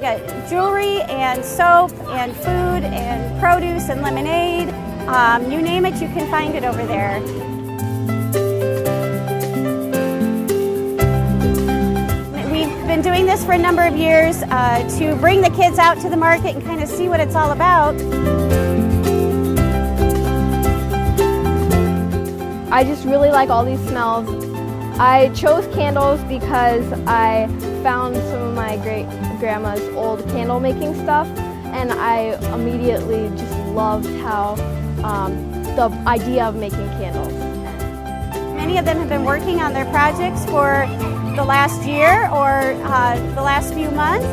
got jewelry and soap and food and produce and lemonade. Um, you name it, you can find it over there. We've been doing this for a number of years uh, to bring the kids out to the market and kind of see what it's all about. I just really like all these smells. I chose candles because I found some of my great grandma's old candle making stuff and I immediately just loved how um, the idea of making candles. Many of them have been working on their projects for the last year or uh, the last few months.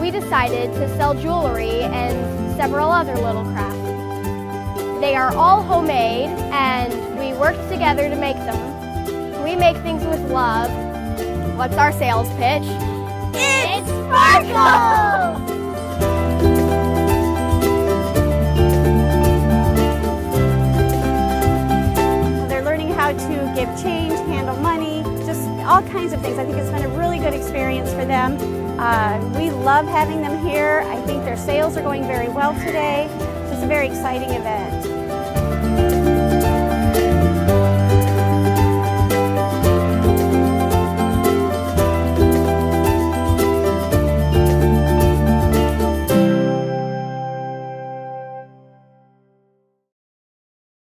We decided to sell jewelry and several other little crafts. They are all homemade and we worked together to make them. We make things with love. What's our sales pitch? It's Sparkle! They're learning how to give change, handle money, just all kinds of things. I think it's been a really good experience for them. Uh, we love having them here. I think their sales are going very well today. It's just a very exciting event.